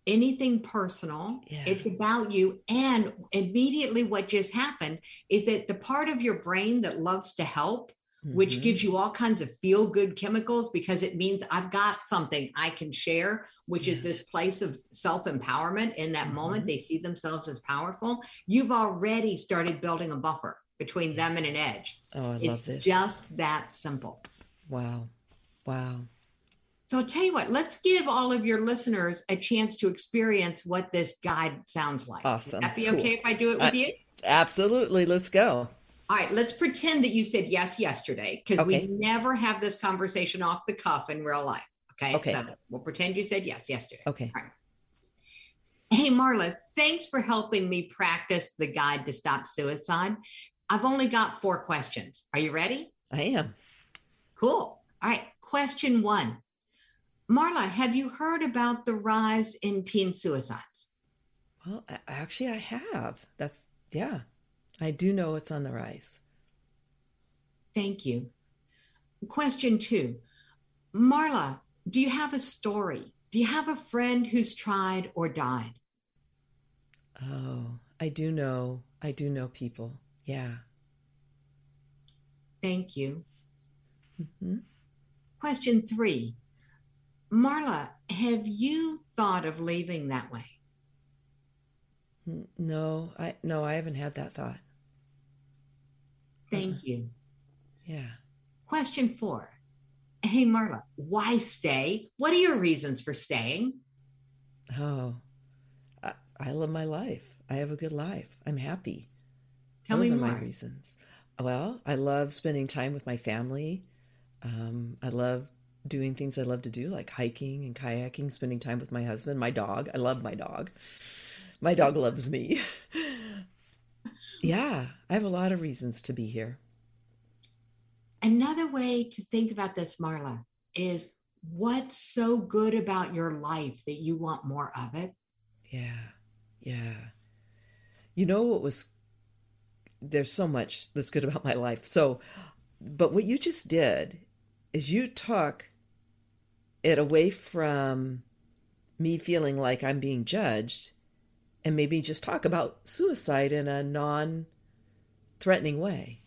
anything personal. Yeah. It's about you. And immediately, what just happened is that the part of your brain that loves to help mm-hmm. which gives you all kinds of feel good chemicals because it means I've got something I can share, which yeah. is this place of self empowerment. In that mm-hmm. moment, they see themselves as powerful. You've already started building a buffer between yeah. them and an edge. Oh, I it's love this. Just that simple. Wow. Wow. So I'll tell you what, let's give all of your listeners a chance to experience what this guide sounds like. Awesome. Would that be cool. okay if I do it with uh, you? Absolutely. Let's go. All right, let's pretend that you said yes yesterday because okay. we never have this conversation off the cuff in real life. Okay. Okay. So we'll pretend you said yes yesterday. Okay. All right. Hey, Marla, thanks for helping me practice the guide to stop suicide. I've only got four questions. Are you ready? I am. Cool. All right. Question one Marla, have you heard about the rise in teen suicides? Well, actually, I have. That's, yeah. I do know it's on the rise. Thank you. Question two Marla, do you have a story? Do you have a friend who's tried or died? Oh, I do know. I do know people. Yeah. Thank you. Mm-hmm. Question three Marla, have you thought of leaving that way? No, I no, I haven't had that thought. Thank uh you. Yeah. Question four. Hey, Marla, why stay? What are your reasons for staying? Oh, I, I love my life. I have a good life. I'm happy. Tell Those me are more. my reasons. Well, I love spending time with my family. Um, I love doing things I love to do, like hiking and kayaking, spending time with my husband, my dog. I love my dog. My dog loves me. [LAUGHS] Yeah, I have a lot of reasons to be here. Another way to think about this, Marla, is what's so good about your life that you want more of it? Yeah, yeah. You know what was, there's so much that's good about my life. So, but what you just did is you took it away from me feeling like I'm being judged and maybe just talk about suicide in a non threatening way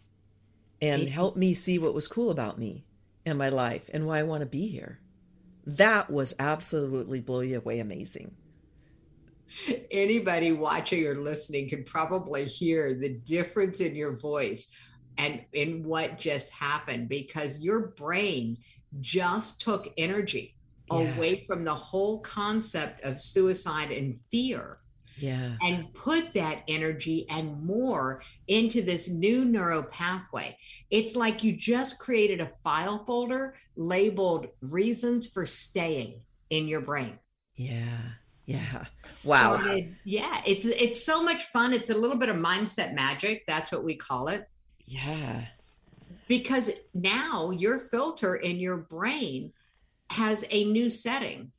and help me see what was cool about me and my life and why I want to be here. That was absolutely blow you away amazing. Anybody watching or listening can probably hear the difference in your voice and in what just happened because your brain just took energy yeah. away from the whole concept of suicide and fear yeah. and put that energy and more into this new neuro pathway. It's like you just created a file folder labeled reasons for staying in your brain. Yeah. Yeah. Wow. Started, yeah. It's it's so much fun. It's a little bit of mindset magic. That's what we call it. Yeah. Because now your filter in your brain has a new setting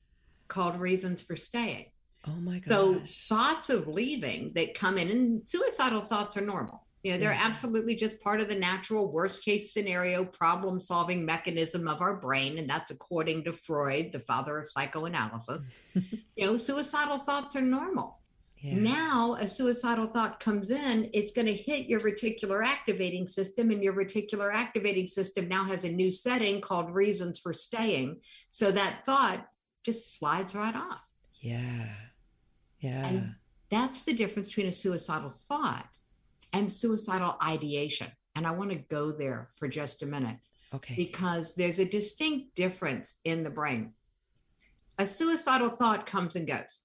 called reasons for staying. Oh my gosh. So thoughts of leaving that come in, and suicidal thoughts are normal. You know, they're Yeah. absolutely just part of the natural worst case scenario problem solving mechanism of our brain. And that's according to Freud, the father of psychoanalysis. [LAUGHS] you know, suicidal thoughts are normal. yeah. Now, a suicidal thought comes in, it's going to hit your reticular activating system, and your reticular activating system now has a new setting called reasons for staying. So that thought just slides right off. Yeah. Yeah. And that's the difference between a suicidal thought and suicidal ideation. And I want to go there for just a minute okay. because there's a distinct difference in the brain. A suicidal thought comes and goes.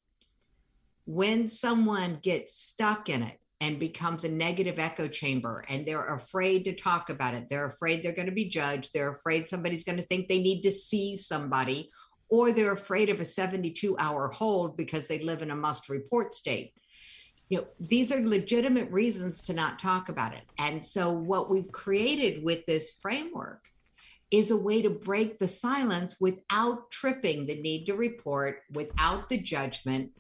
When someone gets stuck in it and becomes a negative echo chamber and they're afraid to talk about it, they're afraid they're going to be judged, they're afraid somebody's going to think they need to see somebody, or they're afraid of a 72 hour hold because they live in a must report state you know these are legitimate reasons to not talk about it and so what we've created with this framework is a way to break the silence without tripping the need to report without the judgment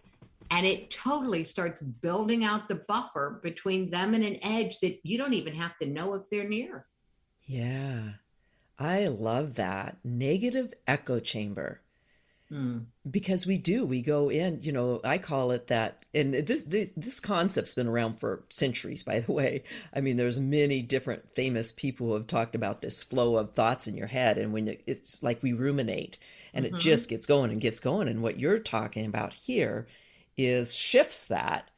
and it totally starts building out the buffer between them and an edge that you don't even have to know if they're near Yeah. I love that. Negative echo chamber. Hmm. Because we do, we go in, you know, I call it that. And this, this, this concept's been around for centuries, by the way. I mean, there's many different famous people who have talked about this flow of thoughts in your head. And when it, it's like we ruminate and it just gets going and gets going. And what you're talking about here is shifts that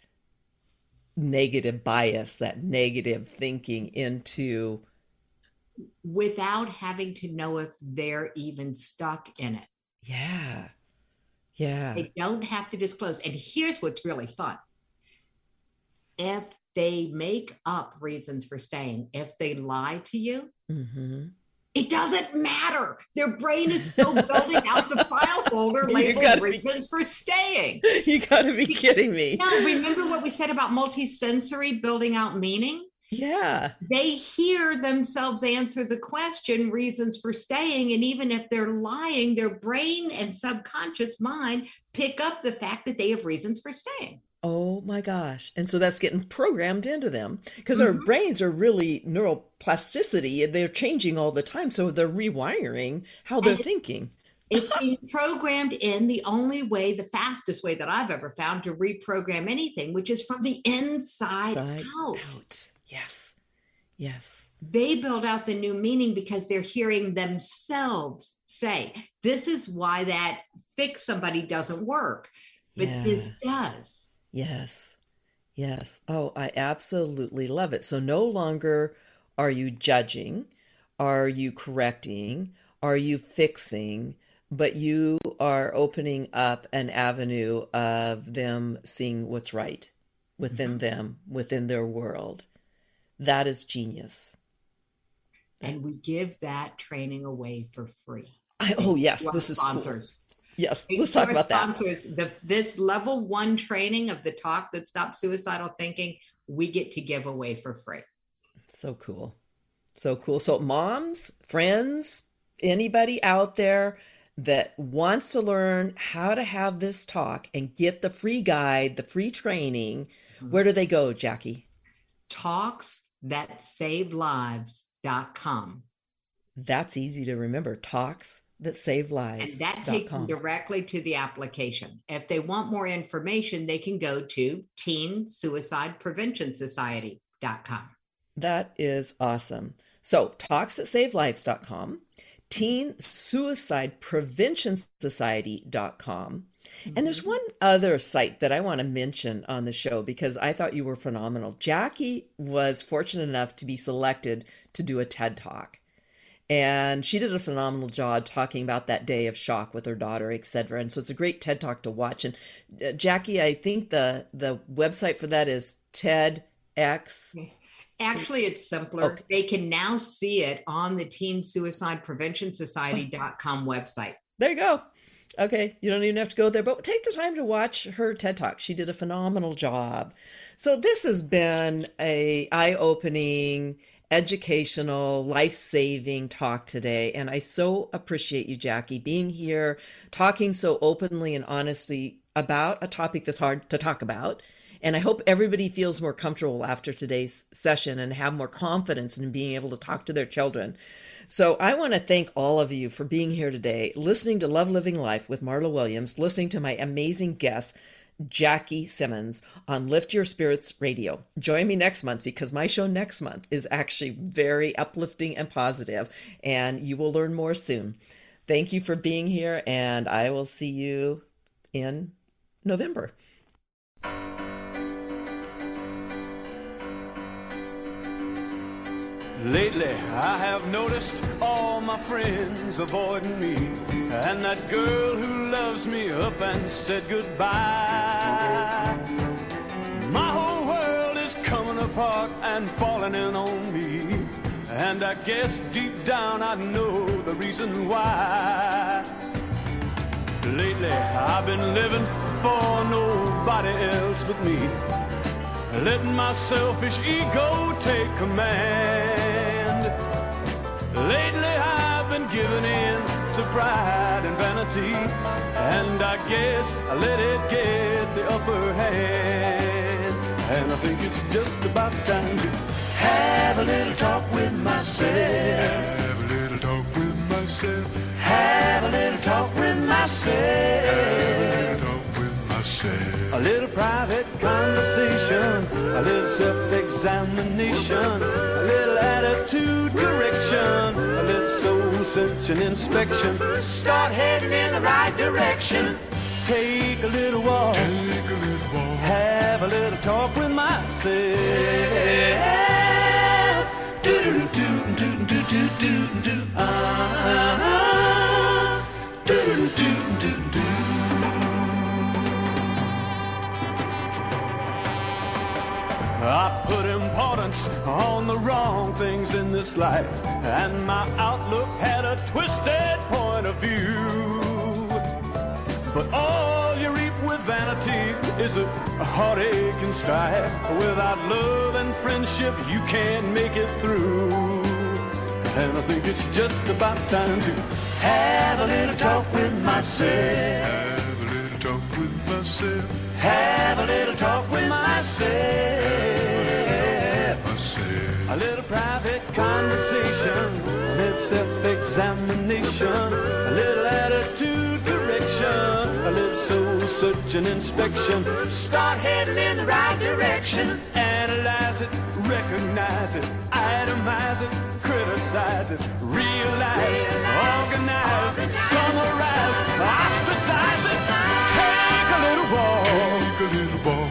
negative bias, that negative thinking into, without having to know if they're even stuck in it yeah, yeah. They don't have to disclose. And here's what's really fun. If they make up reasons for staying, if they lie to you, hmm it doesn't matter. Their brain is still [LAUGHS] building out the file folder labeled gotta be- reasons for staying. [LAUGHS] You gotta be kidding me. Now, remember what we said about multisensory building out meaning? Yeah. They hear themselves answer the question, reasons for staying. And even if they're lying, their brain and subconscious mind pick up the fact that they have reasons for staying. Oh my gosh. And so that's getting programmed into them because our Mhm. brains are really neuroplasticity. And they're changing all the time. So they're rewiring how they're And- thinking. It's being programmed in the only way, the fastest way that I've ever found to reprogram anything, which is from the inside Side out. out. Yes. Yes. They build out the new meaning because they're hearing themselves say, This is why that fix somebody doesn't work, but this does. Yes. Yes. Oh, I absolutely love it. So no longer are you judging, are you correcting, are you fixing, but you are opening up an avenue of them seeing what's right within mm-hmm. them, within their world. That is genius. And we give that training away for free. I, oh, yes, this is cool. Yes, let's talk about that. The, this level one training of the talk that stops suicidal thinking, we get to give away for free. So cool. So cool. So, moms, friends, anybody out there that wants to learn how to have this talk and get the free guide, the free training, mm-hmm. where do they go, Jackie? Talks that save lives.com. That's easy to remember. Talks that save lives. And that takes them directly to the application. If they want more information, they can go to Teen Suicide Prevention Society.com. That is awesome. So, talks at savelives.com, teen suicide prevention society.com. And there's one other site that I want to mention on the show because I thought you were phenomenal. Jackie was fortunate enough to be selected to do a TED Talk. And she did a phenomenal job talking about that day of shock with her daughter, etc. And so it's a great TED Talk to watch. And uh, Jackie, I think the the website for that is TEDx. Actually, it's simpler. Okay. They can now see it on the Teen Suicide Prevention Society.com website. There you go. Okay, you don't even have to go there, but take the time to watch her TED Talk. She did a phenomenal job. So this has been a eye-opening educational, life saving talk today. And I so appreciate you, Jackie, being here, talking so openly and honestly about a topic that's hard to talk about. And I hope everybody feels more comfortable after today's session and have more confidence in being able to talk to their children. So I want to thank all of you for being here today, listening to Love Living Life with Marla Williams, listening to my amazing guest. Jackie Simmons on Lift Your Spirits Radio. Join me next month because my show next month is actually very uplifting and positive, and you will learn more soon. Thank you for being here, and I will see you in November. Lately, I have noticed all my friends avoiding me, and that girl who loves me up and said goodbye. My whole world is coming apart and falling in on me, and I guess deep down I know the reason why. Lately, I've been living for nobody else but me letting my selfish ego take command. Lately I've been giving in to pride and vanity, and I guess I let it get the upper hand. And I think it's just about time to have a little talk with myself. Have a little talk with myself. Have a little talk with myself. Talk with myself. A little private conversation, a little searching inspection. Start heading in the right direction. Take a little walk, Take a little walk. On the wrong things in this life, and my outlook had a twisted point of view. But all you reap with vanity is a heartache and strife. Without love and friendship, you can't make it through. And I think it's just about time to have a little talk with myself. Have a little talk with myself. Have a little talk with myself. A little private conversation, a little self-examination, a little attitude correction, a little soul searching inspection. Start heading in the right direction. Analyze it, recognize it, itemize it, criticize it, realize, organize, summarize, ostracize it. Take a little walk. Take a little walk.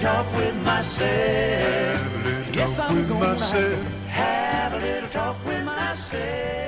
talk with myself. Yes, I'm gonna myself. have a little talk with myself.